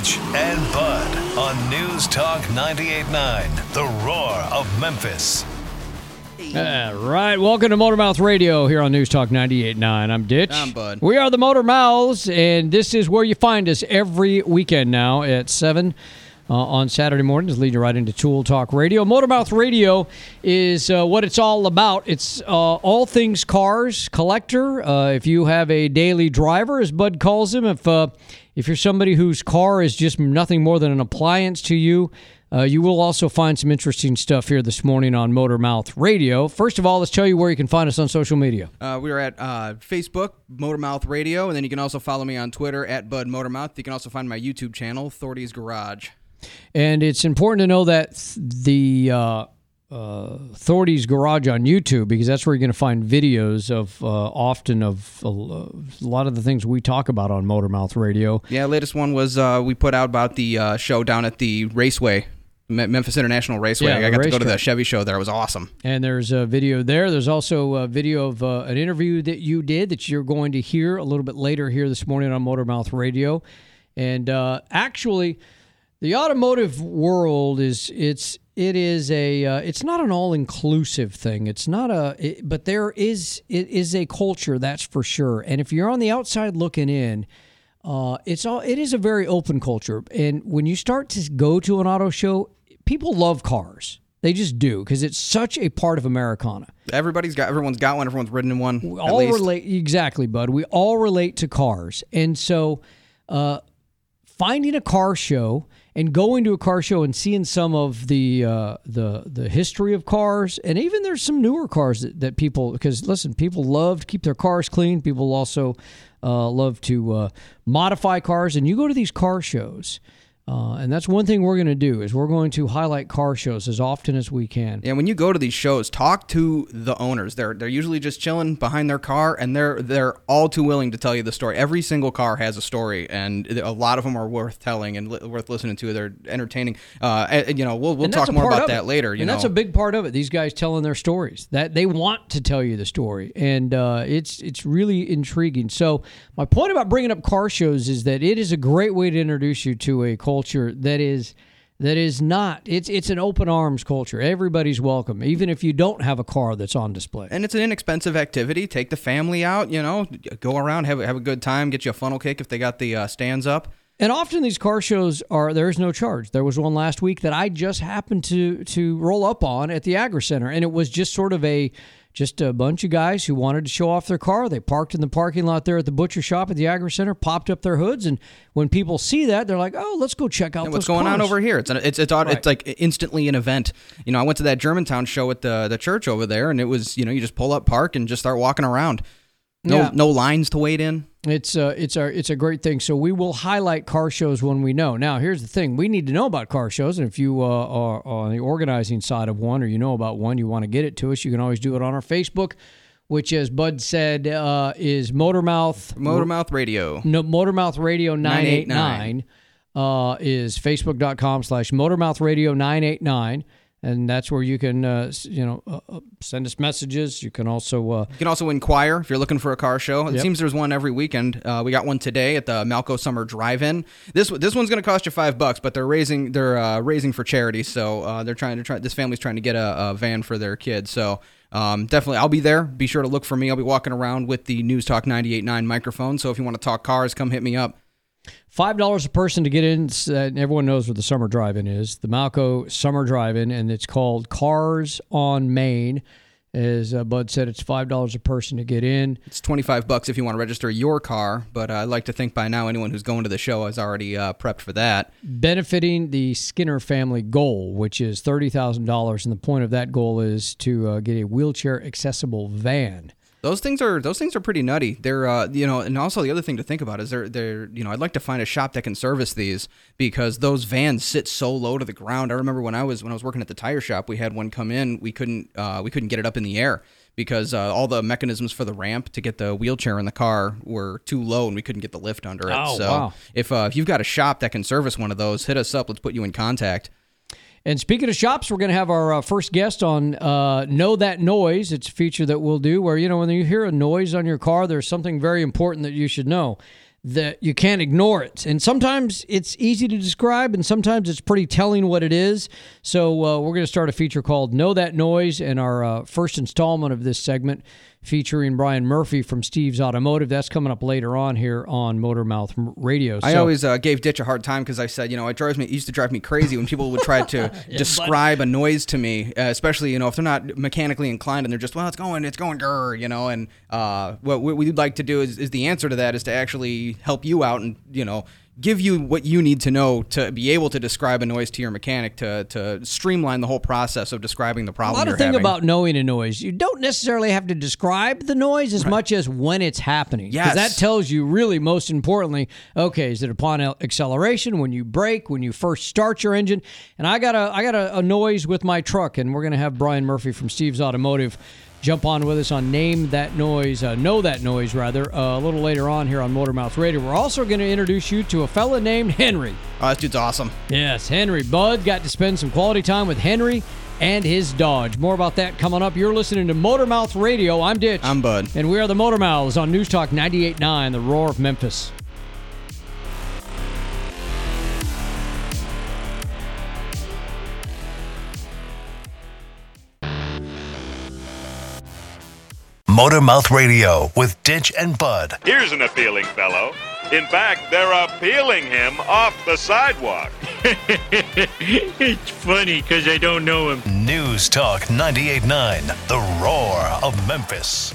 Ditch and Bud on News Talk 98.9, The Roar of Memphis. All right, welcome to Motor Mouth Radio here on News Talk 98.9. I'm Ditch. I'm Bud. We are the Motor Mouths, and this is where you find us every weekend now at 7 uh, on Saturday mornings, leading you right into Tool Talk Radio. Motor Mouth Radio is uh, what it's all about. It's uh, all things cars, collector. Uh, if you have a daily driver, as Bud calls him, if uh, if you're somebody whose car is just nothing more than an appliance to you, uh, you will also find some interesting stuff here this morning on Motor Mouth Radio. First of all, let's tell you where you can find us on social media. Uh, we are at uh, Facebook, Motormouth Radio, and then you can also follow me on Twitter at Bud Motor Mouth. You can also find my YouTube channel, Thordy's Garage. And it's important to know that the uh, uh, Thordy's Garage on YouTube because that's where you're going to find videos of uh, often of a, a lot of the things we talk about on Motor Mouth Radio. Yeah, latest one was uh, we put out about the uh, show down at the Raceway, Memphis International Raceway. Yeah, I got to go to the. Chevy show there. It was awesome. And there's a video there. There's also a video of uh, an interview that you did that you're going to hear a little bit later here this morning on Motor Mouth Radio. And uh, actually, the automotive world is it's it is a uh, it's not an all inclusive thing. It's not a it, but there is it is a culture that's for sure. And if you're on the outside looking in, uh, it's all it is a very open culture. And when you start to go to an auto show, people love cars. They just do because it's such a part of Americana. Everybody's got, everyone's got one. Everyone's ridden in one. We all relate exactly, bud. We all relate to cars, and so uh, finding a car show and going to a car show and seeing some of the uh, the the history of cars, and even there's some newer cars that, that people because listen, people love to keep their cars clean. People also uh, love to uh, modify cars, and you go to these car shows. Uh, and that's one thing we're going to do is we're going to highlight car shows as often as we can. And when you go to these shows, talk to the owners. They're they're usually just chilling behind their car, and they're they're all too willing to tell you the story. Every single car has a story, and a lot of them are worth telling and li- worth listening to. They're entertaining. Uh, and, and, you know, we'll we'll talk more about that it. later. You and know, that's a big part of it. These guys telling their stories that they want to tell you the story, and uh, it's it's really intriguing. So my point about bringing up car shows is that it is a great way to introduce you to a culture that is that is not. It's it's an open arms culture. Everybody's welcome, even if you don't have a car that's on display. and it's an inexpensive activity. Take the family out. You know, go around, have a- have a good time. Get you a funnel cake if they got the uh, stands up. And often these car shows are there is no charge. There was one last week that I just happened to to roll up on at the Agricenter, and it was just sort of a just a bunch of guys who wanted to show off their car. They parked in the parking lot there at the butcher shop at the Agricenter, popped up their hoods, and when people see that, they're like, "Oh, let's go check out And what's going on over here? It's an, it's it's, Right. it's like instantly an event. You know, I went to that Germantown show at the the church over there, and it was you know you just pull up, park, and just start walking around. No Yeah. no lines to wait in. It's uh, it's a it's a great thing. So we will highlight car shows when we know. Now, here's the thing: we need to know about car shows, and if you uh, are on the organizing side of one, or you know about one, you want to get it to us, you can always do it on our Facebook, which, as Bud said, uh, is Motormouth Motormouth Radio. no, Motormouth Radio nine eight nine. Uh, is facebook.com slash motormouth radio 989 and that's where you can uh, you know uh, uh, send us messages you can also uh, You can also inquire if you're looking for a car show. It Yep. seems there's one every weekend. Uh, we got one today at the Malco Summer Drive-In. This this one's going to cost you five bucks, but they're raising they're uh, raising for charity. So uh, they're trying to try. This family's trying to get a, a van for their kids. So. Um, definitely, I'll be there. Be sure to look for me. I'll be walking around with the News Talk 98.9 microphone. So if you want to talk cars, come hit me up. Five dollars a person to get in. Uh, everyone knows where the summer drive-in is. The Malco Summer Drive-in, and it's called Cars on Main. As uh, Bud said, it's five dollars a person to get in. It's 25 bucks if you want to register your car, but uh, I like to think by now anyone who's going to the show has already uh, prepped for that. benefiting the Skinner family goal, which is thirty thousand dollars, and the point of that goal is to uh, get a wheelchair accessible van. Those things are those things are pretty nutty. They're uh, you know, and also the other thing to think about is they're they're you know I'd like to find a shop that can service these because those vans sit so low to the ground. I remember when I was when I was working at the tire shop, we had one come in, we couldn't uh, we couldn't get it up in the air because uh, all the mechanisms for the ramp to get the wheelchair in the car were too low and we couldn't get the lift under it. Oh, so wow. if uh, if you've got a shop that can service one of those, hit us up. Let's put you in contact. And speaking of shops, we're going to have our uh, first guest on uh, Know That Noise. It's a feature that we'll do where, you know, when you hear a noise on your car, there's something very important that you should know. that you can't ignore it. And sometimes it's easy to describe, and sometimes it's pretty telling what it is. So uh, we're going to start a feature called "Know That Noise" in our uh, first installment of this segment featuring Brian Murphy from Steve's Automotive. That's coming up later on here on Motormouth Radio. So, I always uh, gave Ditch a hard time because I said, you know, it drives me. It used to drive me crazy when people would try to describe a noise to me, uh, especially you know if they're not mechanically inclined and they're just, well, it's going, it's going, grr, you know. And uh, what we'd like to do is, is the answer to that is to actually help you out and you know give you what you need to know to be able to describe a noise to your mechanic to, to streamline the whole process of describing the problem. A lot of thing having. about knowing a noise. You don't necessarily have to describe the noise as much as when it's happening. Yes. that tells you really most importantly, okay, is it upon acceleration, when you brake, when you first start your engine? And I got a I got a, a noise with my truck, and we're gonna have Brian Murphy from Steve's Automotive jump on with us on name that noise, uh, know that noise rather, uh, a little later on here on Motormouth Radio. We're also going to introduce you to a fella named Henry. Oh, this dude's awesome. Yes, Henry. Bud got to spend some quality time with Henry and his Dodge. More about that coming up. You're listening to Motormouth Radio. I'm Ditch. I'm Bud. And we are the Motormouths on News Talk 98.9, the roar of Memphis. Motormouth Radio with Ditch and Bud. Here's an appealing fellow. In fact, they're appealing him off the sidewalk. it's funny because I don't know him. News Talk 98.9, the roar of Memphis.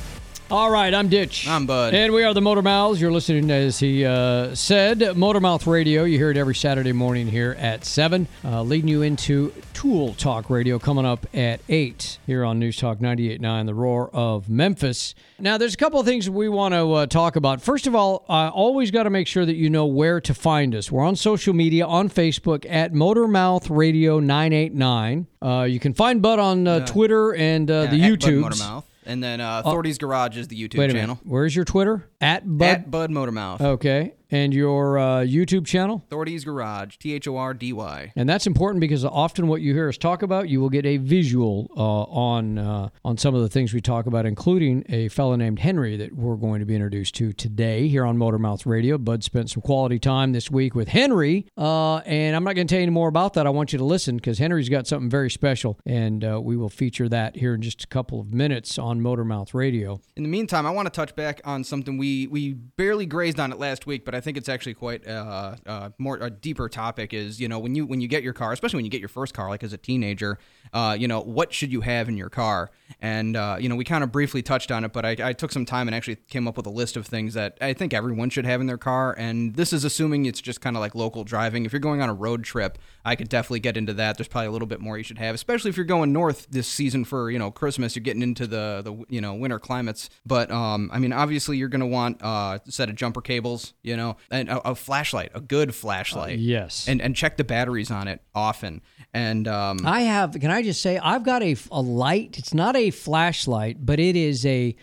All right, I'm Ditch. I'm Bud. And we are the Motor Mouths. You're listening, as he uh, said, Motormouth Radio. You hear it every Saturday morning here at 7, uh, leading you into Tool Talk Radio coming up at 8 here on News Talk 98.9, the roar of Memphis. Now, there's a couple of things we want to uh, talk about. First of all, I always got to make sure that you know where to find us. We're on social media, on Facebook at Motor Mouth Radio 989. Uh, you can find Bud on uh, Twitter and uh, the Yeah, at Bud YouTube. And then uh, Thordy's Garage is the YouTube Wait a channel. minute. Where's your Twitter? At Bud. At Bud Motormouth. Okay. And your uh, YouTube channel? Thordy's Garage. T H O R D Y. And that's important because often what you hear us talk about, you will get a visual uh, on uh, on some of the things we talk about, including a fellow named Henry that we're going to be introduced to today here on Motormouth Radio. Bud spent some quality time this week with Henry, uh, and I'm not going to tell you any more about that. I want you to listen because Henry's got something very special, and uh, we will feature that here in just a couple of minutes on Motormouth Radio. In the meantime, I want to touch back on something we we barely grazed on it last week, but I think it's actually quite uh, uh, more a deeper topic. Is you know when you when you get your car, especially when you get your first car, like as a teenager, uh, you know what should you have in your car? And uh, you know we kind of briefly touched on it, but I, I took some time and actually came up with a list of things that I think everyone should have in their car. And this is assuming it's just kind of like local driving. If you're going on a road trip, I could definitely get into that. There's probably a little bit more you should have, especially if you're going north this season for you know Christmas. You're getting into the the you know winter climates. But um, I mean, obviously you're gonna want uh, a set of jumper cables, you know, and a, a flashlight, a good flashlight. yes. And and check the batteries on it often. And um, I have. Can I just say I've got a, a light. It's not a flashlight, but it is a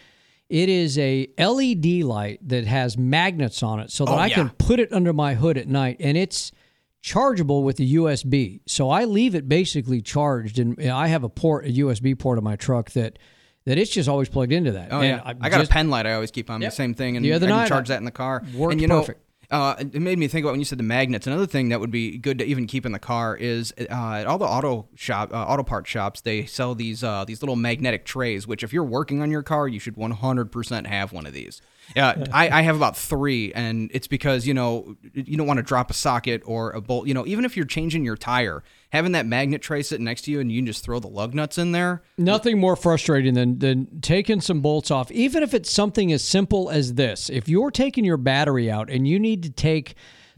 it is a LED light that has magnets on it, so that Oh, I yeah. can put it under my hood at night, and it's chargeable with the USB. So I leave it basically charged, and I have a port, a USB port on my truck that that it's just always plugged into that. Oh And yeah, I, got just- a pen light. I always keep on Yep. the same thing, and The other I can night, charge I- that in the car. worked and you know, perfect. Uh, it made me think about when you said the magnets. Another thing that would be good to even keep in the car is uh, at all the auto shop, uh, auto part shops, they sell these uh, these little magnetic trays. Which, if you're working on your car, you should 100% have one of these. Yeah, I, I have about three, and it's because you know you don't want to drop a socket or a bolt. You know, even if you're changing your tire, having that magnet tray sitting next to you, and you can just throw the lug nuts in there. Nothing more frustrating than, than taking some bolts off, even if it's something as simple as this. If you're taking your battery out and you need to take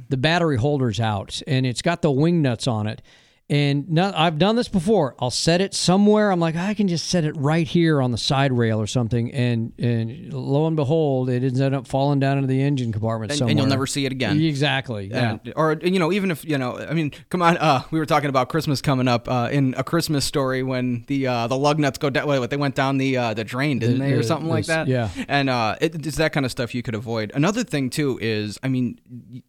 the battery holders out and it's got the wing nuts on it, and no, I've done this before. I'll set it somewhere. I'm like, I can just set it right here on the side rail or something, and and lo and behold, it ends up falling down into the engine compartment And- somewhere. and you'll never see it again. Exactly. Yeah. And- or you know even if you know i mean come on uh we were talking about christmas coming up uh in a christmas story when the uh the lug nuts go down what they went down the uh the drain didn't they or something like that yeah. and uh it, it's that kind of stuff you could avoid another thing too is i mean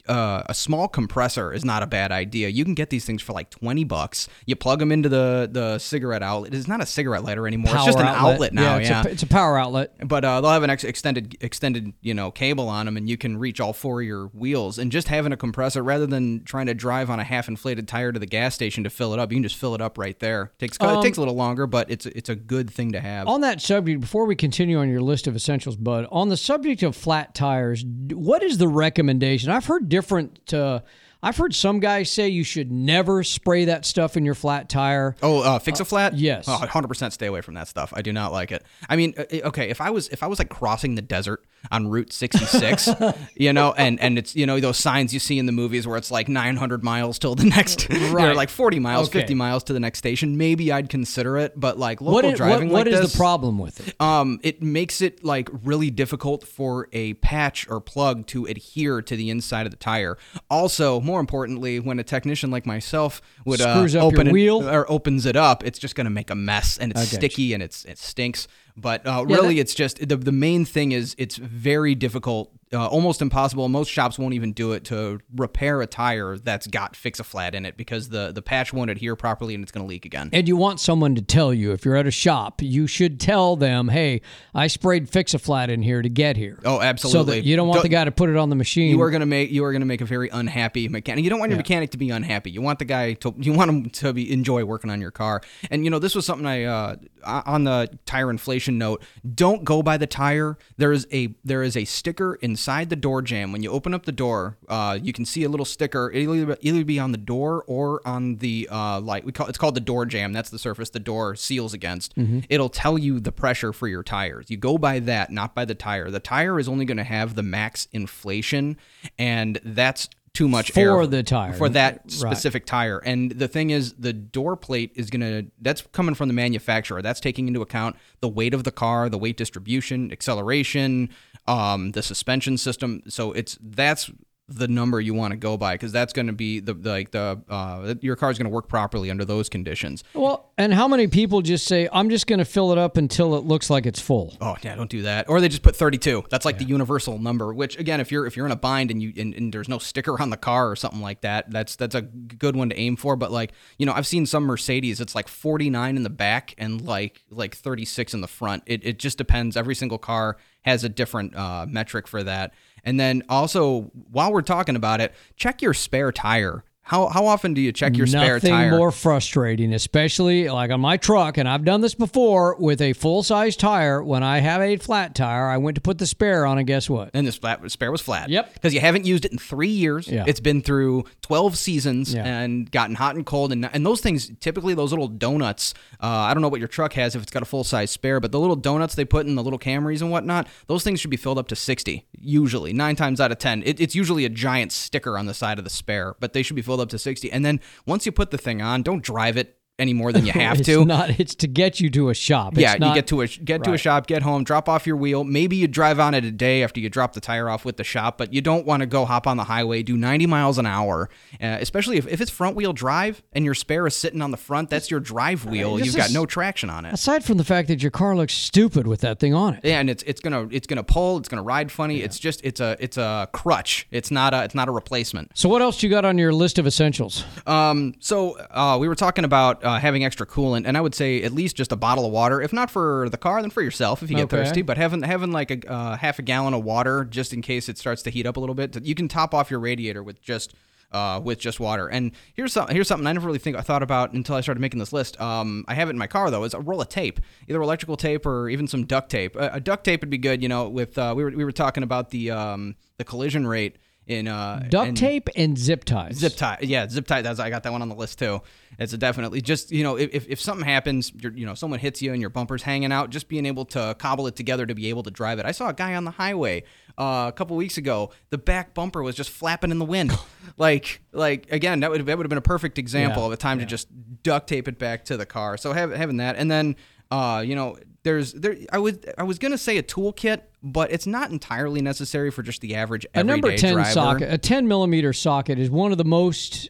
uh a small compressor is not a bad idea you can get these things for like 20 bucks. You plug them into the the cigarette outlet. It's not a cigarette lighter anymore. Power it's just an outlet, now. it's, Yeah, A, it's a power outlet. but uh, they'll have an ex- extended extended you know cable on them, and you can reach all four of your wheels. And just having a compressor rather than trying to drive on a half inflated tire to the gas station to fill it up, you can just fill it up right there. takes Um, it takes a little longer, but it's it's a good thing to have. On that subject, before we continue on your list of essentials, Bud, on the subject of flat tires, what is the recommendation? I've heard different. Uh, I've heard some guys say you should never spray that stuff in your flat tire. Oh, uh, fix a flat? yes. Oh, 100% stay away from that stuff. I do not like it. I mean, uh, okay, if I was if I was like crossing the desert on Route 66, you know, and and it's you know those signs you see in the movies where it's like 900 miles till the next, or Right. like 40 miles, Okay. 50 miles to the next station, maybe I'd consider it. But like local What is, driving what like is this, the problem with it? um, it makes it like really difficult for a patch or plug to adhere to the inside of the tire. Also, more importantly, when a technician like myself would uh, open it- wheel? or opens it up, it's just going to make a mess and it's sticky and it's it stinks. But uh, Yeah, really, that- it's just the the main thing is it's very difficult, uh, almost impossible. Most shops won't even do it to repair a tire that's got fix a flat in it because the the patch won't adhere properly and it's going to leak again. And you want someone to tell you if you're at a shop, you should tell them, "Hey, I sprayed fix a flat in here to get here." Oh, absolutely. So that you don't want the guy to put it on the machine. You are gonna make you are gonna make a very unhappy mechanic. You don't want your mechanic to be unhappy. You want the guy to you want him to be enjoy working on your car. And you know this was something I uh, on the tire inflation note. Don't go by the tire. There is a there is a sticker inside the door jamb. When you open up the door, uh, you can see a little sticker. It'll either, either be on the door or on the uh, like we call it's called the door jamb. That's the surface the door seals against. It'll tell you the pressure for your tires. You go by that, not by the tire. The tire is only going to have the max inflation, and that's too much For air the tire. for that Right. specific tire. And the thing is, the door plate is gonna that's coming from the manufacturer. That's taking into account the weight of the car, the weight distribution, acceleration, um, the suspension system. So it's that's the number you want to go by because that's going to be the the- like the uh, your car's going to work properly under those conditions. well, and how many people just say, "I'm just going to fill it up until it looks like it's full"? Oh yeah, don't do that. Or they just put 32. That's like the universal number. Which again, if you're if you're in a bind and you and, and there's no sticker on the car or something like that, that's that's a good one to aim for. But like you know, I've seen some Mercedes. It's like 49 in the back and like like 36 in the front. It it just depends. Every single car has a different uh, metric for that. And then also while we're talking about it, check your spare tire. How how often do you check your spare tire? Nothing more frustrating, especially like on my truck, and I've done this before with a full size tire. When I have a flat tire, I went to put the spare on, and guess what? and this flat spare was flat. Yep. Because you haven't used it in three years. Yeah. It's been through twelve seasons Yeah. and gotten hot and cold, and and those things typically those little donuts. Uh, I don't know what your truck has if it's got a full size spare, but the little donuts they put in the little Camrys and whatnot, those things should be filled up to sixty. Usually, nine times out of ten, it, it's usually a giant sticker on the side of the spare, but they should be filled up to sixty. And then once you put the thing on, don't drive it any more than you have it's to. not. It's to get you to a shop. It's Yeah, not- you get to a get to a shop, get home, drop off your wheel. Maybe you drive on it a day after you drop the tire off with the shop, but you don't want to go hop on the highway, do 90 miles an hour, uh, especially if, if it's front wheel drive and your spare is sitting on the front. That's your drive wheel. this You've got is- no traction on it. Aside from the fact that your car looks stupid with that thing on it. Yeah, and it's it's gonna it's gonna pull. It's gonna ride funny. It's just it's a it's a crutch. It's not a it's not a replacement. So what else you got on your list of essentials? Um, so uh, we were talking about uh, having extra coolant, and I would say at least just a bottle of water. If not for the car, then for yourself if you get Okay. thirsty. But having having like a uh, half a gallon of water just in case it starts to heat up a little bit. You can top off your radiator with just. Uh, with just water, and here's some, here's something I never really think I thought about until I started making this list. Um, I have it in my car though. Is a roll of tape, either electrical tape or even some duct tape. A, a duct tape would be good. You know, with uh, we were we were talking about the um, the collision rate in uh, Duct in- tape and zip ties. Zip tie, yeah, zip tie. That's I got that one on the list too. It's a definitely just you know if, if, something happens, you're, you know someone hits you and your bumper's hanging out, just being able to cobble it together to be able to drive it. I saw a guy on the highway uh, a couple weeks ago. The back bumper was just flapping in the wind, like like again that would that would have been a perfect example Yeah, of a time to just duct tape it back to the car. So have, having that, and then uh, you know there's there I was I was gonna say a toolkit, but it's not entirely necessary for just the average a number 10 driver. socket a 10 millimeter socket is one of the most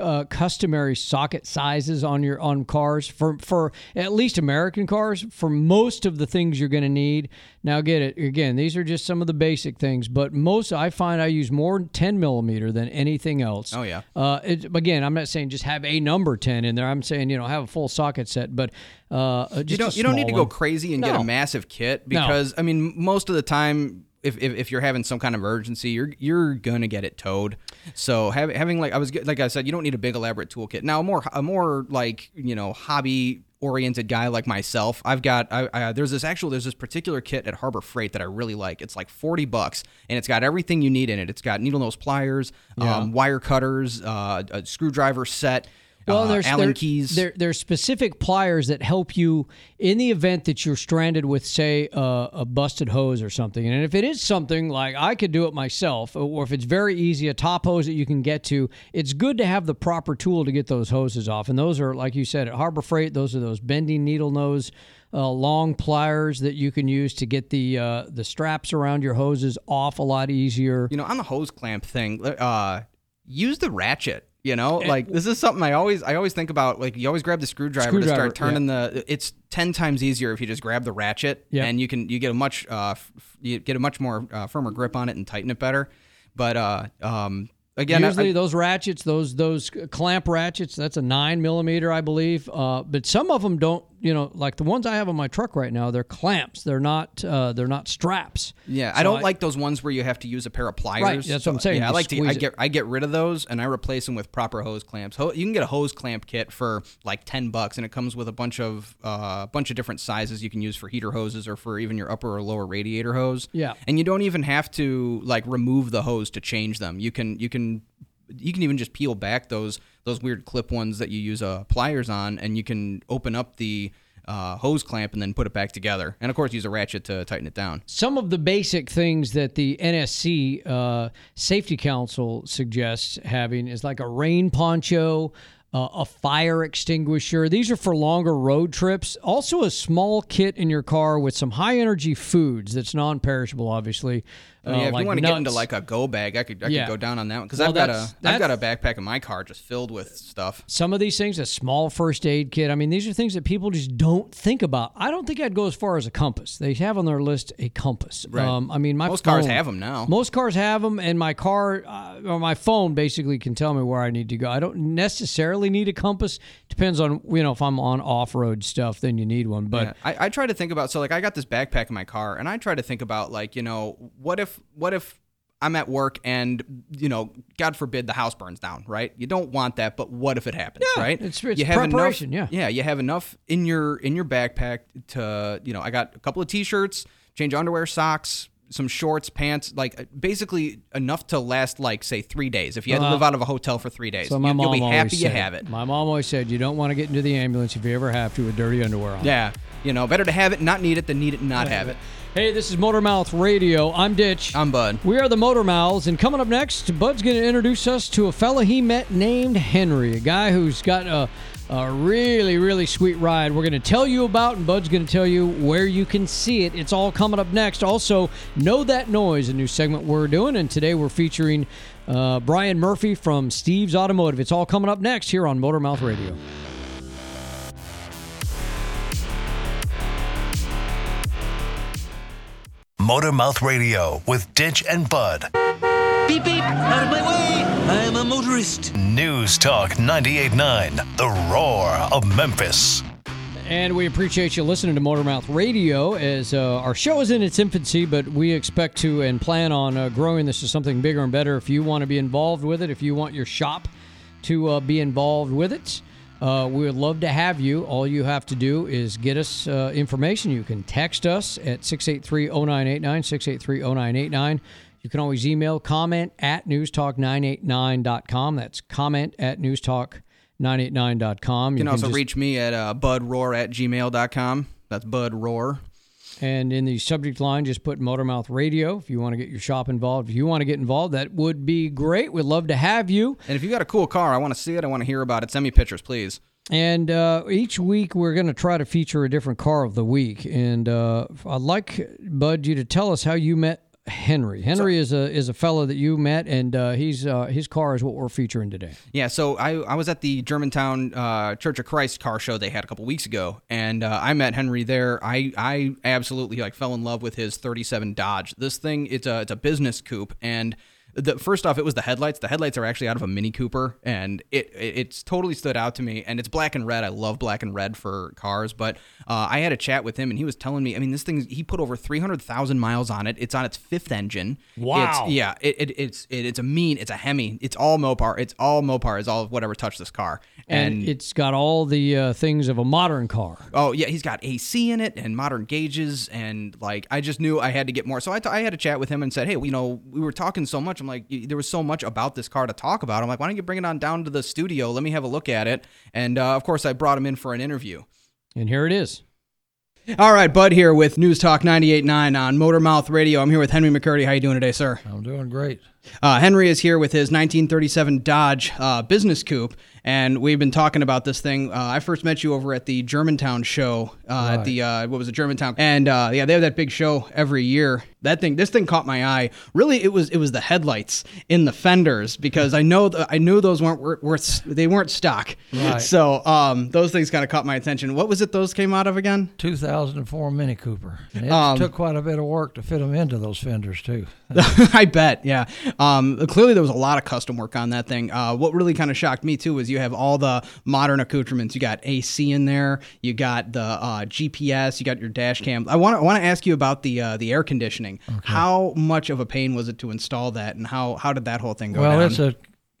uh, customary socket sizes on your on cars for for at least american cars for most of the things you're going to need now get it again these are just some of the basic things but most i find i use more 10 millimeter than anything else Oh, yeah. uh, it, again i'm not saying just have a number 10 in there i'm saying you know have a full socket set but uh, just you don't you don't need to go crazy and get a massive kit No. because I mean most of the time if, if, if you're having some kind of emergency you're you're gonna get it towed. So having having like I was like I said you don't need a big elaborate toolkit. Now a more a more like you know hobby oriented guy like myself I've got I, I there's this actual there's this particular kit at Harbor Freight that I really like. It's like 40 bucks and it's got everything you need in it. It's got needle nose pliers um, wire cutters uh, a screwdriver set Well, uh, there's Allen there, keys There, there's specific pliers that help you in the event that you're stranded with, say, uh, a busted hose or something. And if it is something like I could do it myself, or if it's very easy, a top hose that you can get to, it's good to have the proper tool to get those hoses off. And those are, like you said, at Harbor Freight, those are those bending needle nose. Uh, long pliers that you can use to get the uh, the straps around your hoses off a lot easier. you know, on the hose clamp thing, uh, use the ratchet. You know, like this is something I always I always think about. Like you always grab the screwdriver, to start turning the. It's ten times easier if you just grab the ratchet, Yeah. and you can you get a much uh you get a much more uh, firmer grip on it and tighten it better. But uh um again, I- Usually I, those ratchets, those those clamp ratchets, that's a nine millimeter, I believe. Uh, but some of them don't. You know, like the ones I have on my truck right now, they're clamps. They're not. Uh, they're not straps. yeah, I don't like those ones where you have to use a pair of pliers. Right, that's what I'm saying, Yeah, I like to I it. get I get rid of those and I replace them with proper hose clamps. Ho- you can get a hose clamp kit for like ten bucks, and it comes with a bunch of uh, bunch of different sizes you can use for heater hoses or for even your upper or lower radiator hose. Yeah. and you don't even have to like remove the hose to change them. You can you can you can even just peel back those those weird clip ones that you use uh, pliers on, and you can open up the uh, hose clamp and then put it back together. And of course, use a ratchet to tighten it down. Some of the basic things that the NSC uh, Safety Council suggests having is like a rain poncho. Uh, a fire extinguisher. These are for longer road trips. Also, a small kit in your car with some high energy foods that's non perishable, obviously. Oh, yeah, uh, if like you want to get into like a go bag, I could I Yeah. could go down on that one because Well, I've got a have got a backpack in my car just filled with stuff. some of these things, a small first aid kit. I mean, these are things that people just don't think about. I don't think I'd go as far as a compass. They have on their list a compass. Right. Um, I mean, my Most cars have them now. Most cars have them, and my car uh, or my phone basically can tell me where I need to go. I don't necessarily need a compass. Depends on you know if I'm on off road stuff, then you need one. But Yeah, I, I try to think about so like I got this backpack in my car, and I try to think about like you know what if what if I'm at work and you know God forbid the house burns down, right? You don't want that, but what if it happens, Yeah, right? it's- it's you have preparation, enough, yeah. yeah, you have enough in your in your backpack to you know I got a couple of t-shirts, change underwear, socks. Some shorts, pants, like basically enough to last, like say three days. If you had to Uh, live out of a hotel for three days, so my you, mom will be happy you said- have it. My mom always said you don't want to get into the ambulance if you ever have to with dirty underwear on. Yeah, you know, better to have it, and not need it, than need it and not have it. Hey, this is Motor Mouth Radio. I'm Ditch. I'm Bud. We are the Motor Mouths, and coming up next, Bud's going to introduce us to a fella he met named Henry, a guy who's got a, a really, really sweet ride. We're going to tell you about, and Bud's going to tell you where you can see it. It's all coming up next. Also, Know That Noise, a new segment we're doing, and today we're featuring uh, Brian Murphy from Steve's Automotive. It's all coming up next here on Motor Mouth Radio. Motor Mouth Radio with Ditch and Bud. Beep beep, out of my way! I am a motorist. News Talk 98.9, the roar of Memphis. And we appreciate you listening to Motormouth Radio as uh, our show is in its infancy, but we expect to and plan on uh, growing this to something bigger and better. If you want to be involved with it, if you want your shop to uh, be involved with it, uh, we would love to have you. All you have to do is get us uh, information. You can text us at 683 0989, 683 0989. You can always email comment at newstalk989.com. That's comment at newstalk989.com. You can also reach me at uh, budroar at gmail.com. That's budroar. And in the subject line, just put Motormouth Radio if you want to get your shop involved. If you want to get involved, that would be great. We'd love to have you. And if you got a cool car, I want to see it. I want to hear about it. Send me pictures, please. And uh, each week we're going to try to feature a different car of the week. And uh, I'd like Bud you to tell us how you met Henry. Henry is a is a fellow that you met, and uh, he's uh, his car is what we're featuring today. Yeah, so I, I was at the Germantown uh, Church of Christ car show they had a couple weeks ago, and uh, I met Henry there. I, I absolutely like fell in love with his 37 Dodge. This thing it's a it's a business coupe, and the first off, it was the headlights. The headlights are actually out of a Mini Cooper, and it, it it's totally stood out to me. And it's black and red. I love black and red for cars. But uh, I had a chat with him, and he was telling me. I mean, this thing he put over three hundred thousand miles on it. It's on its fifth engine. Wow. It's, yeah. It, it, it's it, it's a mean. It's a Hemi. It's all Mopar. It's all Mopar. Is all whatever touched this car. And, And, it's got all the uh, things of a modern car. Oh yeah, he's got AC in it and modern gauges and like I just knew I had to get more. So I, t- I had a chat with him and said, hey, you know, we were talking so much. I'm like, there was so much about this car to talk about. I'm like, why don't you bring it on down to the studio? Let me have a look at it. And uh, of course, I brought him in for an interview. And here it is. All right, Bud here with News Talk 98.9 on Motor Mouth Radio. I'm here with Henry McCurdy. How you doing today, sir? I'm doing great. Uh, Henry is here with his 1937 Dodge uh, Business Coupe, and we've been talking about this thing. Uh, I first met you over at the Germantown show uh, at the uh, what was it Germantown, and uh, yeah, they have that big show every year. That thing, this thing caught my eye. Really, it was it was the headlights in the fenders because I know th- I knew those weren't wor- worth they weren't stock. Right. So um, those things kind of caught my attention. What was it? Those came out of again? 2004 Mini Cooper. And it Um, took quite a bit of work to fit them into those fenders too. I bet, yeah. Um, clearly, there was a lot of custom work on that thing. Uh, what really kind of shocked me too was you have all the modern accoutrements. You got AC in there. You got the uh, GPS. You got your dash cam. I want to want to ask you about the uh, the air conditioning. How much of a pain was it to install that, and how how did that whole thing go Well, down? it's a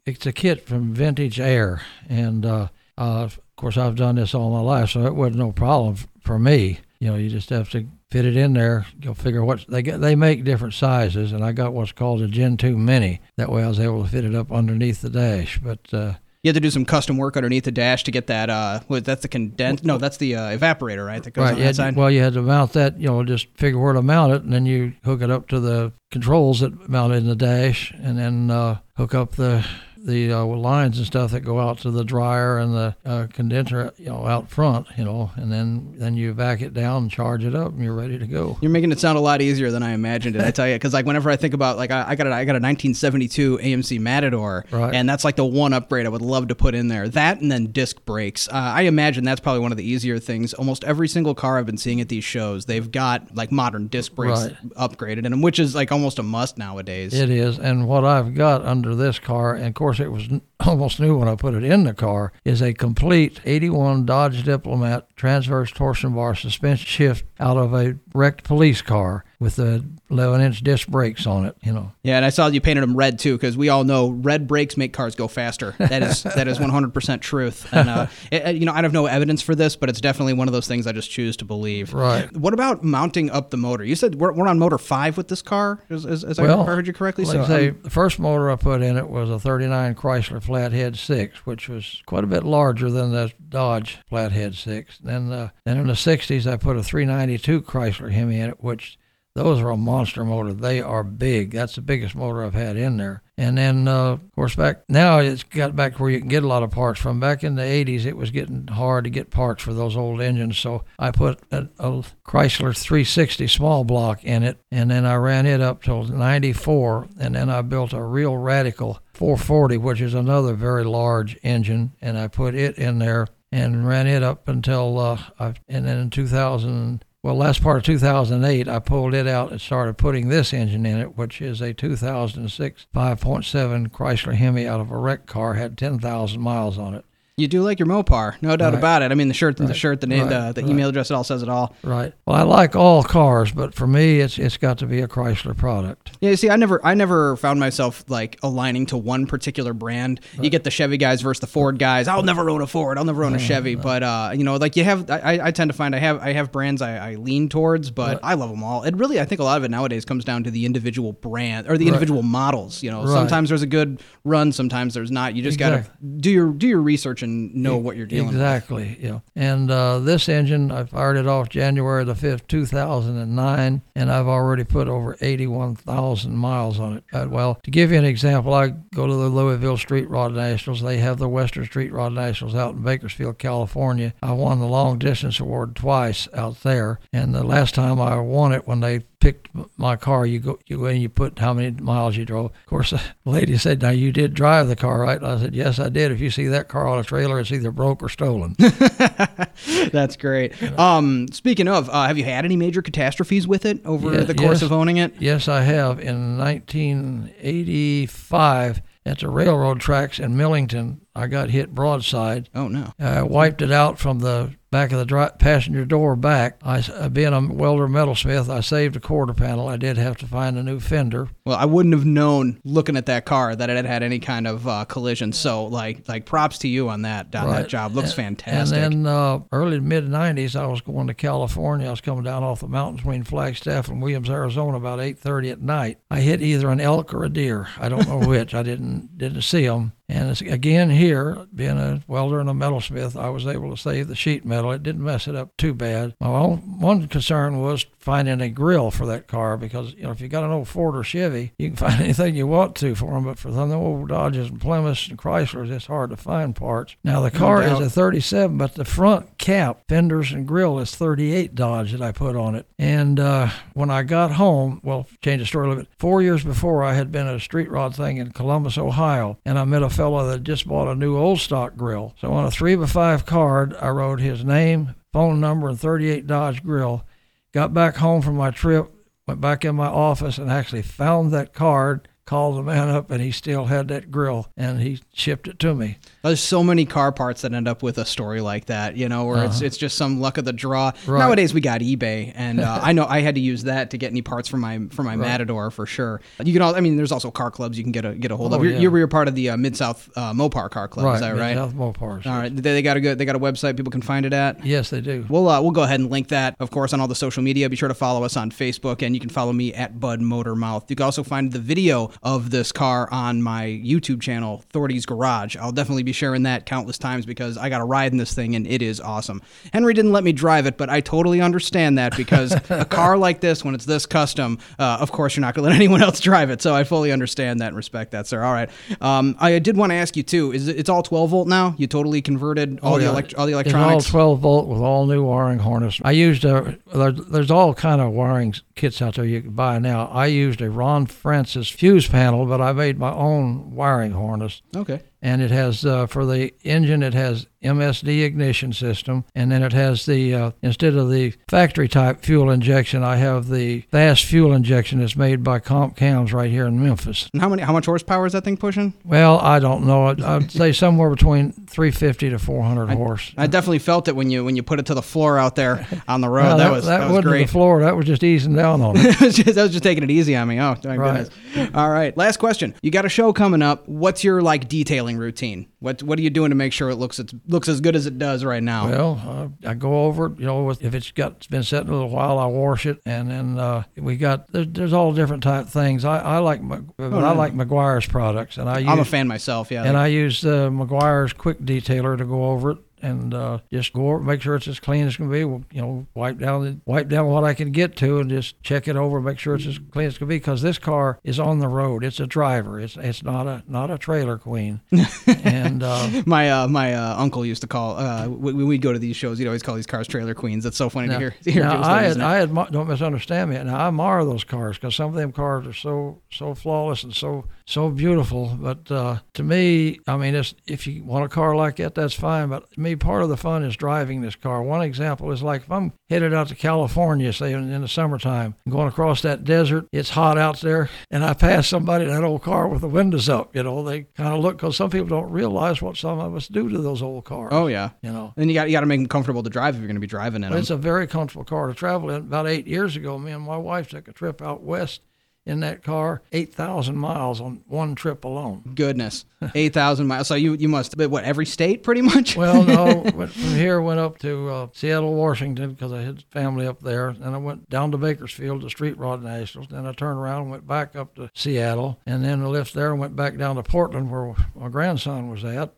it's a kit from Vintage Air, and uh, uh, of course I've done this all my life, so it wasn't no problem for me. You know, you just have to fit it in there. You'll figure what they get. They make different sizes, and I got what's called a Gen 2 Mini. That way, I was able to fit it up underneath the dash. But uh, you had to do some custom work underneath the dash to get that. Uh, what, that's the condens. No, that's the uh, evaporator, right? That goes right, on that side. well, you had to mount that. You know, just figure where to mount it, and then you hook it up to the controls that mount in the dash, and then uh, hook up the the uh, lines and stuff that go out to the dryer and the uh, condenser, you know, out front, you know, and then then you back it down and charge it up, and you're ready to go. You're making it sound a lot easier than I imagined it. I tell you, because like whenever I think about like I, I got a, I got a 1972 AMC Matador, Right. and that's like the one upgrade I would love to put in there. That and then disc brakes. Uh, I imagine that's probably one of the easier things. Almost every single car I've been seeing at these shows, they've got like modern disc brakes Right. upgraded in them, which is like almost a must nowadays. It is, and what I've got under this car, and of course it was almost new when I put it in the car, is a complete 81 Dodge Diplomat transverse torsion bar suspension shift out of a wrecked police car with the 11 inch disc brakes on it, you know. Yeah, and I saw you painted them red too, because we all know red brakes make cars go faster. That is that is 100% truth. And uh, it- you know, I don't have no evidence for this, but it's definitely one of those things I just choose to believe. Right. What about mounting up the motor? You said we're, we're on motor five with this car, as, as, as I Well, heard you correctly. So say, um, the first motor I put in it was a 39 Chrysler Flathead 6, which was quite a bit larger than the Dodge Flathead 6. Then, uh, then in the 60s, I put a 392 Chrysler Hemi in it, which those are a monster motor. They are big. That's the biggest motor I've had in there. And then, uh, of course, back now it's got back where you can get a lot of parts from. Back in the 80s, it was getting hard to get parts for those old engines. So I put a, a Chrysler 360 small block in it, and then I ran it up till 94, and then I built a real radical 440, which is another very large engine, and I put it in there and ran it up until, uh, I, and then in 2000 well, last part of 2008, I pulled it out and started putting this engine in it, which is a 2006 5.7 Chrysler Hemi out of a wrecked car, had 10,000 miles on it. You do like your Mopar, no doubt Right. about it. I mean, the shirt, the shirt, the name, the, Right. the Right. email address, it all says it all. Right. Well, I like all cars, but for me, it's it's got to be a Chrysler product. Yeah, you see, I never, I never found myself like aligning to one particular brand. You get the Chevy guys versus the Ford guys. I'll never own a Ford. I'll never own a Chevy. But uh, you know, like you have, I, I tend to find I have, I have brands I, I lean towards, but I love them all. It really, I think a lot of it nowadays comes down to the individual brand or the individual models. You know, Right. sometimes there's a good run, sometimes there's not. You just Exactly. gotta do your do your research and know what you're dealing with. Exactly. Yeah. And uh, this engine, I fired it off January the 5th, 2009, and I've already put over 81,000 miles on it. Uh, well, to give you an example, I go to the Louisville Street Rod Nationals. They have the Western Street Rod Nationals out in Bakersfield, California. I won the long distance award twice out there, and the last time I won it when they picked my car, you go you and you put how many miles you drove. Of course, the lady said, "Now you did drive the car, right?" I said, "Yes, I did. If you see that car on a trailer, is either broke or stolen." That's great. Um, speaking of, uh, have you had any major catastrophes with it over the course yes. of owning it? yes, I have. In 1985, at the railroad tracks in Millington, I got hit broadside. Oh no. I wiped it out from the back of the dri- passenger door back. I, uh, being a welder metalsmith, I saved a quarter panel. I did have to find a new fender. Well, I wouldn't have known looking at that car that it had had any kind of uh, collision. So, like, like props to you on that on that job. Looks And- fantastic. And then uh, early to mid '90s, I was going to California. I was coming down off the mountains between Flagstaff and Williams, Arizona, about 8:30 at night. I hit either an elk or a deer. I don't know which. I didn't didn't see them. And it's, again, here, being a welder and a metalsmith, I was able to save the sheet metal. It didn't mess it up too bad. My own, one concern was finding a grill for that car because, you know, if you got an old Ford or Chevy, you can find anything you want to for them. But for them old Dodges and Plymouths and Chryslers, it's hard to find parts. Now, the car is a 37, but the front cap, fenders, and grill is 38 Dodge that I put on it. And uh, when I got home, well, change the story a little bit. Four years before, I had been at a street rod thing in Columbus, Ohio, and I met a fellow that just bought a new old stock grill. So on a three by five card, I wrote his name, phone number, and 38 Dodge grill. Got back home from my trip, went back in my office, and actually found that card. Called the man up, and he still had that grill, and he shipped it to me. There's so many car parts that end up with a story like that, you know, where it's it's just some luck of the draw. Uh-huh. Right. Nowadays we got eBay, and uh, I know I had to use that to get any parts for my for my Matador for sure. You can all, I mean, there's also car clubs you can get a get a hold of. Oh, You're, yeah. you're part of the uh, Mid South uh, Mopar Car Club, is that right? Mid-South Mopars. All right, they, they got a good they got a website people can find it at. Yes, they do. We'll uh, we'll go ahead and link that, of course, on all the social media. Be sure to follow us on Facebook, and you can follow me at Bud Motor Mouth. You can also find the video of this car on my YouTube channel, Thordy's Garage. I'll definitely be sharing that countless times because I got a ride in this thing, and it is awesome. Henry didn't let me drive it, but I totally understand that because a car like this, when it's this custom, uh, of course you're not going to let anyone else drive it. So I fully understand that and respect that, sir. All right. Um, I did want to ask you too. Is it, it's all 12 volt now? You totally converted all the yeah. elect- all the It's electronics. all 12 volt with all new wiring harness. I used a there, there's all kind of wiring kits out there you can buy now. I used a Ron Francis fuse panel, but I made my own wiring harness. Okay. And it has uh, for the engine, it has MSD ignition system, and then it has the uh, instead of the factory type fuel injection, I have the fast fuel injection that's made by Comp Cams right here in Memphis. And how many? How much horsepower is that thing pushing? Well, I don't know. I'd, I'd say somewhere between 350 to 400 horse. I definitely felt it when you when you put it to the floor out there on the road. Well, that, was that, was wasn't great. the floor. That was just easing down on it. That was just, that was just taking it easy on me. Oh, my Right. goodness. All right. Last question. You got a show coming up. What's your like detailing routine? What What are you doing to make sure it looks it looks as good as it does right now? Well, uh, I go over it. You know, with, if it's got it's been sitting a little while, I wash it, and then uh, we got there's, there's all different type things. I, I like but I like Meguiar's products, and I use I'm a fan myself. Yeah. and I use uh, Meguiar's quick detailer to go over it. And uh, just go over, make sure it's as clean as can be. You know, wipe down the, wipe down what I can get to, and just check it over, make sure it's as clean as can be. Because this car is on the road. It's a driver. It's it's not a not a trailer queen. and uh, my uh, my uh, uncle used to call uh, when we'd go to these shows. He'd always call these cars trailer queens. That's so funny Now, to hear. To hear now, I, things, ad, I admi- don't misunderstand me. Now I admire those cars because some of them cars are so so flawless and so so beautiful. But uh, to me, I mean, it's, if you want a car like that, that's fine. But to me, part of the fun is driving this car. One example is like if I'm headed out to California, say in, in the summertime, going across that desert, it's hot out there, and I pass somebody in that old car with the windows up. You know, they kind of look because some people don't realize what some of us do to those old cars. Oh yeah. you know. Then you got you got to make them comfortable to drive if you're going to be driving in But them. it's a very comfortable car to travel in. About eight years ago, me and my wife took a trip out west in that car, 8,000 miles on one trip alone. Goodness, eight thousand miles. So you you must but what every state pretty much. Well, no, went from here went up to uh, Seattle, Washington, because I had family up there. Then I went down to Bakersfield to Street Rod Nationals. Then I turned around and went back up to Seattle. And then I left there and went back down to Portland, where my grandson was at.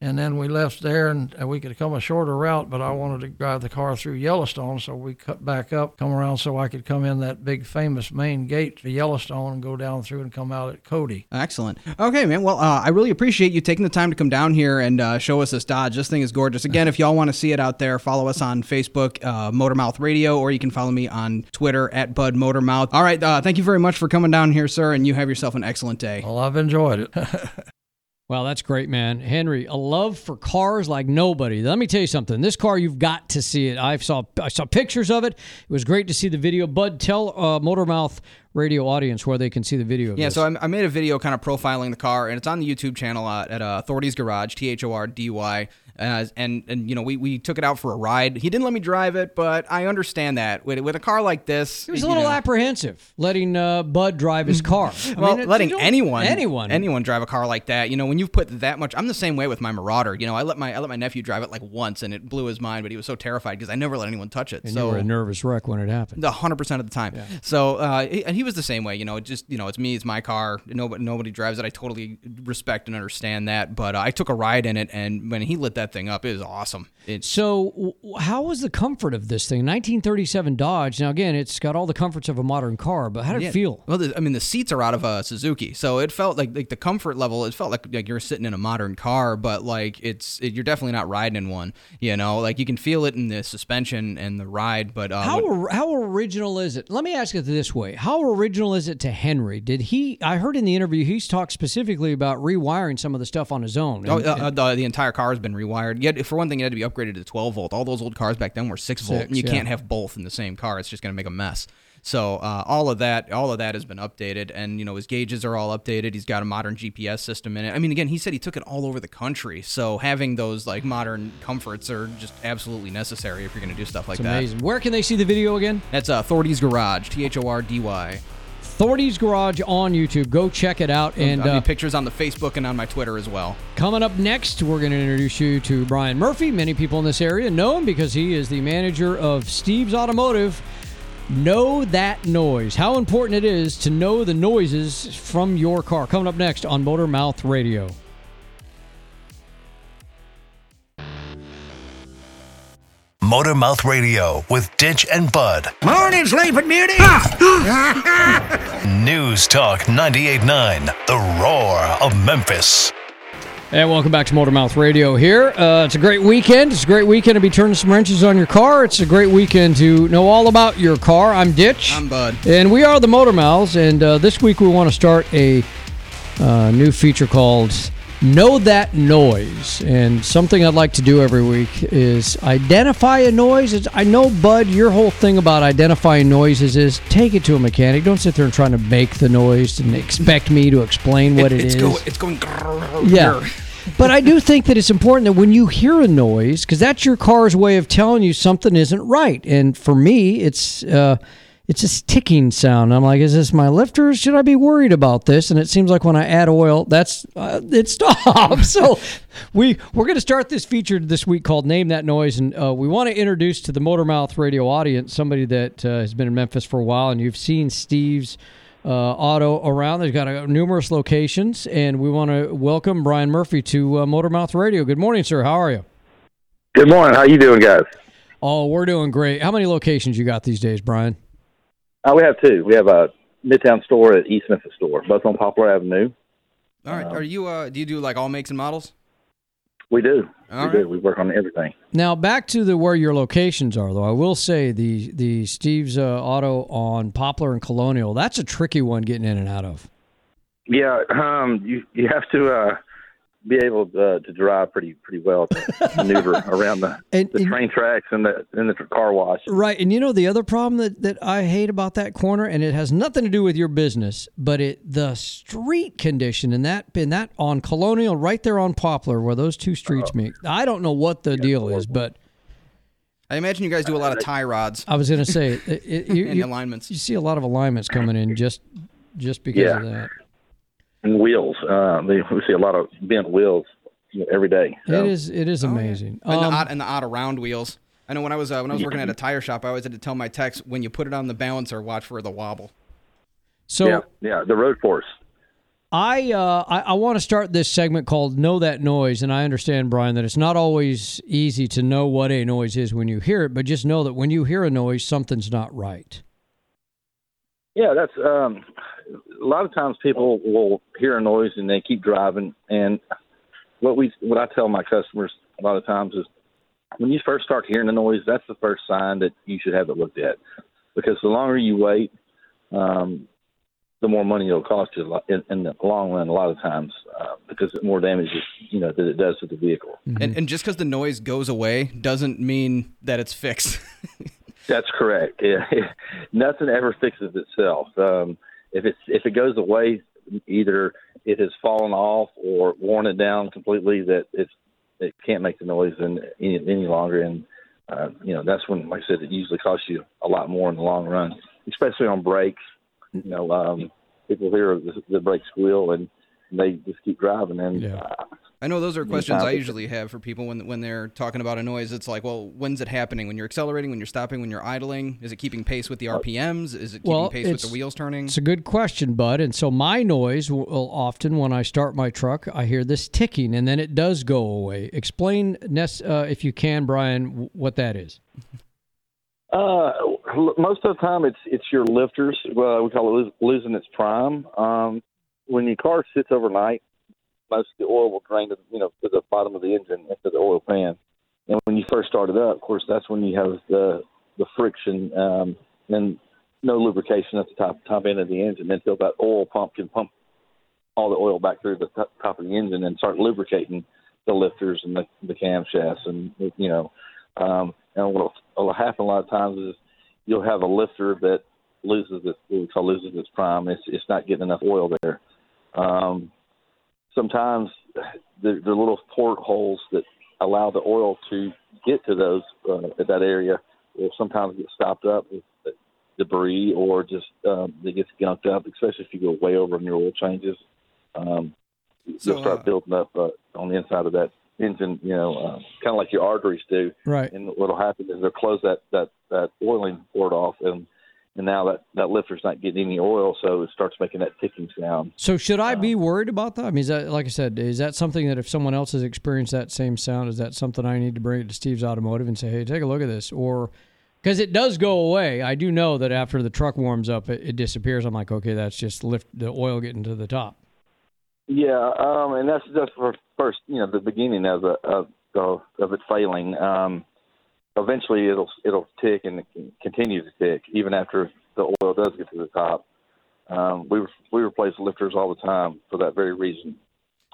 And then we left there, and uh, we could come a shorter route, but I wanted to drive the car through Yellowstone, so we cut back up, come around, so I could come in that big famous main gate to Yellowstone and go down through and come out at Cody. Excellent. Okay, man. Well, uh, I really appreciate you taking the time to come down here and uh, show us this Dodge. This thing is gorgeous. Again, if y'all want to see it out there, follow us on Facebook, uh, Motormouth Radio, or you can follow me on Twitter at Bud Motormouth. All right. Uh, thank you very much for coming down here, sir, and you have yourself an excellent day. Well, I've enjoyed it. Wow, that's great, man. Henry, a love for cars like nobody. Let me tell you something. This car, you've got to see it. I saw I saw pictures of it. It was great to see the video. Bud, tell uh, Motormouth radio audience where they can see the video. Of Yeah, this. so I, I made a video kind of profiling the car, and it's on the YouTube channel uh, at uh, Thordy's Garage, T H O R D Y. Uh, and and you know we, we took it out for a ride. He didn't let me drive it, but I understand that with, with a car like this, he was a little know- apprehensive letting uh, Bud drive his car. I well, mean, letting anyone, anyone, anyone drive a car like that, you know, when you've put that much, I'm the same way with my Marauder. You know, I let my I let my nephew drive it like once, and it blew his mind, but he was so terrified because I never let anyone touch it. and so you were a nervous wreck when it happened. hundred percent of the time. So, uh, he- and he was the same way. You know, it just you know, it's me, it's my car. Nobody, nobody drives it. I totally respect and understand that. But uh, I took a ride in it, and when he lit that thing up, it was awesome. It's So, how was the comfort of this thing? 1937 Dodge. Now, again, it's got all the comforts of a modern car, but how did it feel? Well, the, I mean, the seats are out of a Suzuki, so it felt like like the comfort level. It felt like like you're sitting in a modern car, but like it's it, you're definitely not riding in one. You know, like you can feel it in the suspension and the ride. But uh, How what- how original is it? Let me ask it this way: How original is it to Henry? Did he? I heard in the interview he's talked specifically about rewiring some of the stuff on his own. Oh, And- uh, uh, the, the entire car has been rewired. Yet, for one thing, it had to be upgraded to 12 volt. All those old cars back then were 6 volt, Six, and you yeah. can't have both in the same car. It's just going to make a mess. So uh, all of that, all of that has been updated, and you know his gauges are all updated. He's got a modern GPS system in it. I mean, again, he said he took it all over the country. So having those like modern comforts are just absolutely necessary if you're going to do stuff like it's that. amazing. Where can they see the video again? That's uh, Thordy's Garage, T H O R D Y. Thordy's Garage on YouTube. Go check it out. And I'll uh, pictures on the Facebook and on my Twitter as well. Coming up next, we're going to introduce you to Brian Murphy. Many people in this area know him because he is the manager of Steve's Automotive. Know that noise. How important it is to know the noises from your car. Coming up next on Motor Mouth Radio. Motor Mouth Radio with Ditch and Bud. Morning, Sleeping Beauty. News Talk 98.9, the roar of Memphis. And welcome back to Motor Mouth Radio here. Uh, it's a great weekend. It's a great weekend to be turning some wrenches on your car. It's a great weekend to know all about your car. I'm Ditch. I'm Bud. And we are the Motor Mouths. And uh, this week we want to start a uh, new feature called Know That Noise. And something I'd like to do every week is identify a noise. It's, I know, Bud, your whole thing about identifying noises is take it to a mechanic. Don't sit there and try to make the noise and expect me to explain what it it's is. Go, it's going. Yeah. but I do think that it's important that when you hear a noise, because that's your car's way of telling you something isn't right. And for me, it's uh, it's this ticking sound. I'm like, is this my lifter? Should I be worried about this? And it seems like when I add oil, that's uh, it stops. so we we're going to start this feature this week called "Name That Noise," and uh, we want to introduce to the Motor Mouth Radio audience somebody that uh, has been in Memphis for a while, and you've seen Steve's uh, auto around. They've got uh, numerous locations, and we want to welcome Brian Murphy to uh, Motormouth Radio. Good morning, sir. How are you? Good morning. How you doing, guys? Oh, we're doing great. How many locations you got these days, Brian? Uh, we have two. We have a Midtown store at East Memphis store, both on Poplar Avenue. All right. Are you? Uh, do you do like all makes and models? We do. All we do. We work on everything. Now back to the where your locations are, though. I will say the the Steve's uh, Auto on Poplar and Colonial. That's a tricky one getting in and out of. Yeah. Um. You you have to uh be able uh, to drive pretty pretty well to maneuver around the, And- the and- train tracks and the and the car wash. Right, and you know the other problem that, that I hate about that corner, and it has nothing to do with your business, but it the street condition in that in that on Colonial, right there on Poplar, where those two streets meet. I don't know what the deal is, but I imagine you guys do a lot of tie rods I was going to say it, it, you, and you, alignments. you see a lot of alignments coming in just just because Yeah. of that. And wheels. Uh, they, we see a lot of bent wheels you know, every day. So, It is it is amazing. and, Um, the odd, and the odd around wheels. I know when I was uh, when I was working at a tire shop, I always had to tell my techs when you put it on the balancer, watch for the wobble. so yeah. Yeah. The road force. I, uh, I I want to start this segment called "Know That Noise," and I understand, Brian, that it's not always easy to know what a noise is when you hear it, but just know that when you hear a noise, something's not right. Yeah, that's um, a lot of times people will hear a noise and they keep driving. And what we what I tell my customers a lot of times is when you first start hearing the noise, that's the first sign that you should have it looked at. Because the longer you wait, um, the more money it'll cost you in, in the long run. A lot of times, uh, because the more damage it, you know that it does to the vehicle. And, and just because the noise goes away doesn't mean that it's fixed. That's correct. Yeah, nothing ever fixes itself. Um, if it's if it goes away, either it has fallen off or worn it down completely that it's it can't make the noise any, any longer. And uh, you know that's when, like I said, it usually costs you a lot more in the long run, especially on brakes. You know, um, people hear the, the brake squeal and they just keep driving, and Yeah. uh, I know those are questions I usually have for people when when they're talking about a noise. It's like, well, when's it happening? When you're accelerating? When you're stopping? When you're idling? Is it keeping pace with the RPMs? Is it keeping Well, pace with the wheels turning? It's a good question, Bud. And so my noise will often, when I start my truck, I hear this ticking, and then it does go away. Explain, Ness, uh, if you can, Brian, what that is. Uh, most of the time, it's it's your lifters. Well, we call it losing its prime. Um, when your car sits overnight, most of the oil will drain to you know to the bottom of the engine into the oil pan. And when you first start it up, of course, that's when you have the the friction um, and no lubrication at the top top end of the engine until that oil pump can pump all the oil back through the top, top of the engine and start lubricating the lifters and the, the camshafts and you know um, and what will happen a lot of times is you'll have a lifter that loses its what we call loses its prime. It's it's not getting enough oil there. Um, sometimes the, the little portholes that allow the oil to get to those uh, at that area will sometimes get stopped up with debris or just um, it gets gunked up, especially if you go way over in your oil changes. Um, So, you'll start uh, building up uh, on the inside of that engine, you know, uh, kind of like your arteries do. Right. And what'll happen is they'll close that that that oiling port off, and and now that that lifter's not getting any oil, so it starts making that ticking sound. So should I be worried about that? I mean, is that like I said, is that something that if someone else has experienced that same sound, is that something I need to bring it to Steve's Automotive and say, hey, take a look at this, or because it does go away. I do know that after the truck warms up, it, it disappears. I'm like, okay, that's just lift the oil getting to the top. Yeah, um, and that's just for first, you know, the beginning of the of, of, of it failing. Um, eventually, it'll it'll tick and continue to tick even after the oil does get to the top. Um, we we replace lifters all the time for that very reason.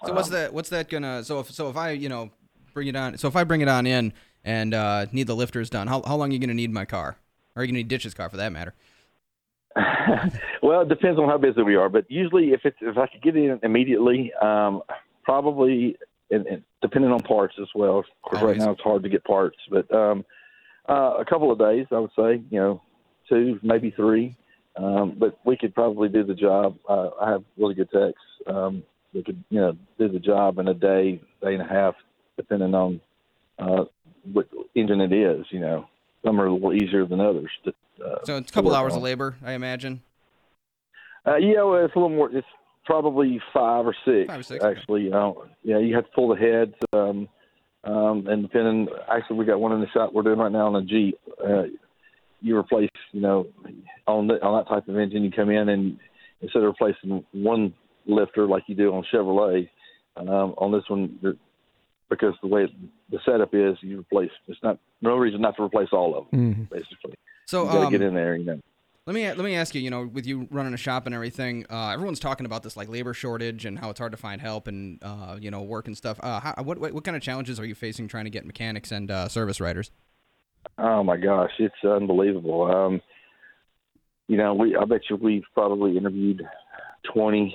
So what's that? What's that gonna? So if so if I you know bring it on. So if I bring it on in and uh, need the lifters done, how how long are you gonna need my car? Or are you gonna need Ditch's car for that matter? well, it depends on how busy we are, but usually if it's if I could get in immediately, um, probably and, and depending on parts as well. Of course, right now it's hard to get parts, but um, uh, a couple of days, I would say, you know, two, maybe three. Um, but we could probably do the job. Uh, I have really good techs. Um, we could, you know, do the job in a day, day and a half, depending on uh, what engine it is. You know, some are a little easier than others. To, uh, So it's a couple hours on. of labor, I imagine. Uh, yeah, well, it's a little more. It's probably five or six. Five or six, actually. Uh, yeah, you have to pull the heads, um, um, and depending. Actually, we got one in the shop we're doing right now on a Jeep. Uh, you replace, you know, on the, on that type of engine, you come in and instead of replacing one lifter like you do on Chevrolet, um, on this one, because the way the setup is, you replace. It's not no reason not to replace all of them. Basically, So you got to um, get in there, you know. Let me let me ask you. You know, with you running a shop and everything, uh, everyone's talking about this like labor shortage and how it's hard to find help and uh, you know work and stuff. Uh, how, what, what kind of challenges are you facing trying to get mechanics and uh, service writers? Oh my gosh, it's unbelievable. Um, you know, we I bet you we've probably interviewed twenty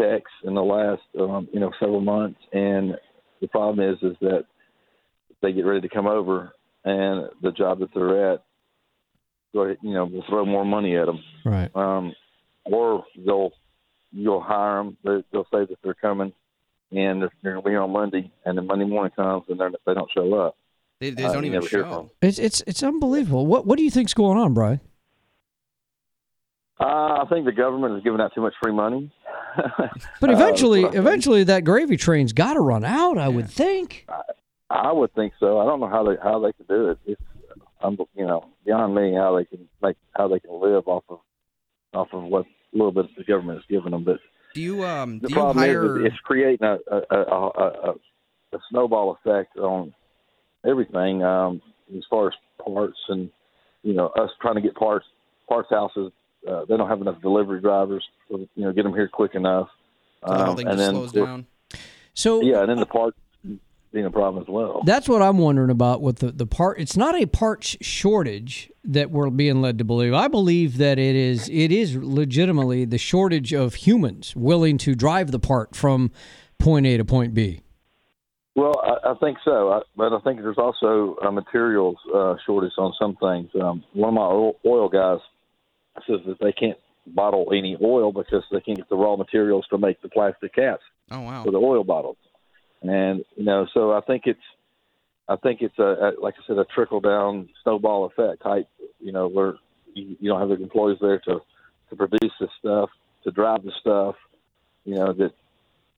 techs in the last um, you know several months, and the problem is is that they get ready to come over, and the job that they're at, go ahead, you know, we'll throw more money at them, Right. um, or they'll you'll hire them. They, they'll say that they're coming, and they're, they're going to be on Monday, and then Monday morning comes, and they're, they don't show up. They, they Uh, don't you even never show. from 'em. It's it's it's unbelievable. What what do you think's going on, Brian? Uh, I think the government is giving out too much free money. But Uh, eventually, that's what I think. eventually, that gravy train's got to run out. I would think. I would think so. I don't know how they how they can do it. It's um, you know beyond me how they can make how they can live off of off of what little bit the government has given them. But Do you um the do you problem hire is it's creating a a, a, a, a, a snowball effect on everything um, as far as parts and you know us trying to get parts parts houses. Uh, they don't have enough delivery drivers to you know get them here quick enough. so the whole Um, and then slows down? So Yeah, and then the parts being a problem as well. That's what I'm wondering about with the, the part. It's not a parts shortage that we're being led to believe. I believe that it is it is legitimately the shortage of humans willing to drive the part from point A to point B. Well, I, I think so, I, but I think there's also a materials uh, shortage on some things. Um, one of my oil, oil guys says that they can't bottle any oil because they can't get the raw materials to make the plastic caps Oh wow. for the oil bottles. And you know, so I think it's, I think it's a, a like I said, a trickle down snowball effect type. You know, where you, you don't have the employees there to to produce this stuff, to drive the stuff. You know that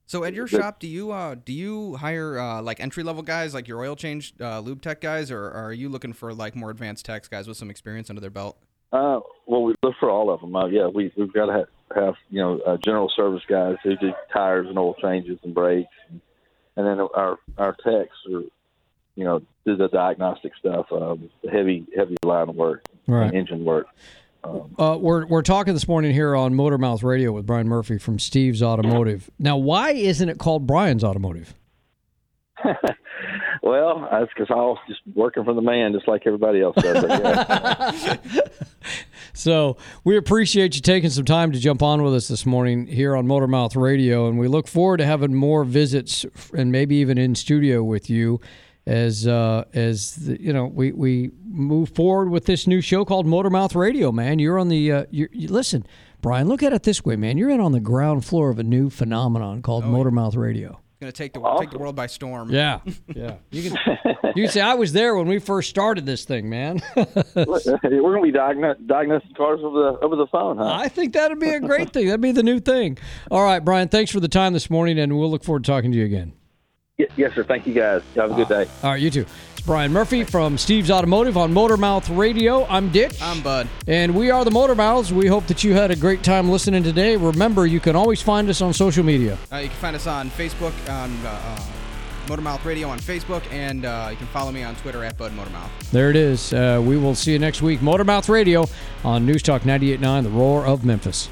So at your the- shop, do you uh do you hire uh like entry level guys like your oil change uh, lube tech guys, or, or are you looking for like more advanced techs guys with some experience under their belt? Uh, well, we look for all of them. Uh, yeah, we we've got to have, have you know uh, general service guys who do tires and oil changes and brakes, and, and then our our techs are you know do the diagnostic stuff, um, the heavy heavy line work, Right. engine work. Um, Uh, we're we're talking this morning here on Motor Mouth Radio with Brian Murphy from Steve's Automotive. Now, why isn't it called Brian's Automotive? well, that's because I was just working for the man, just like everybody else does. So we appreciate you taking some time to jump on with us this morning here on Motormouth Radio, and we look forward to having more visits and maybe even in studio with you as uh, as the, you know we we move forward with this new show called Motormouth Radio. Man, you're on the uh, you you listen, Brian. Look at it this way, man. You're in on the ground floor of a new phenomenon called Motormouth Radio. It's gonna take the take the world by storm. Yeah, yeah. You can you can say I was there when we first started this thing, man. We're going to be diagno- diagnosing cars over the over the phone, huh? I think that'd be a great thing. That'd be the new thing. All right, Brian, thanks for the time this morning, and we'll look forward to talking to you again. Y- yes, sir. Thank you, guys. Have a good day. All right, you too. It's Brian Murphy from Steve's Automotive on Motormouth Radio. I'm Ditch. I'm Bud. and we are the Motor Mouths. We hope that you had a great time listening today. Remember, you can always find us on social media. Uh, you can find us on Facebook on uh, uh, Motormouth Radio on Facebook, and uh, you can follow me on Twitter at Bud Motormouth. There it is. Uh, we will see you next week. Motormouth Radio on News Talk 98.9, The Roar of Memphis.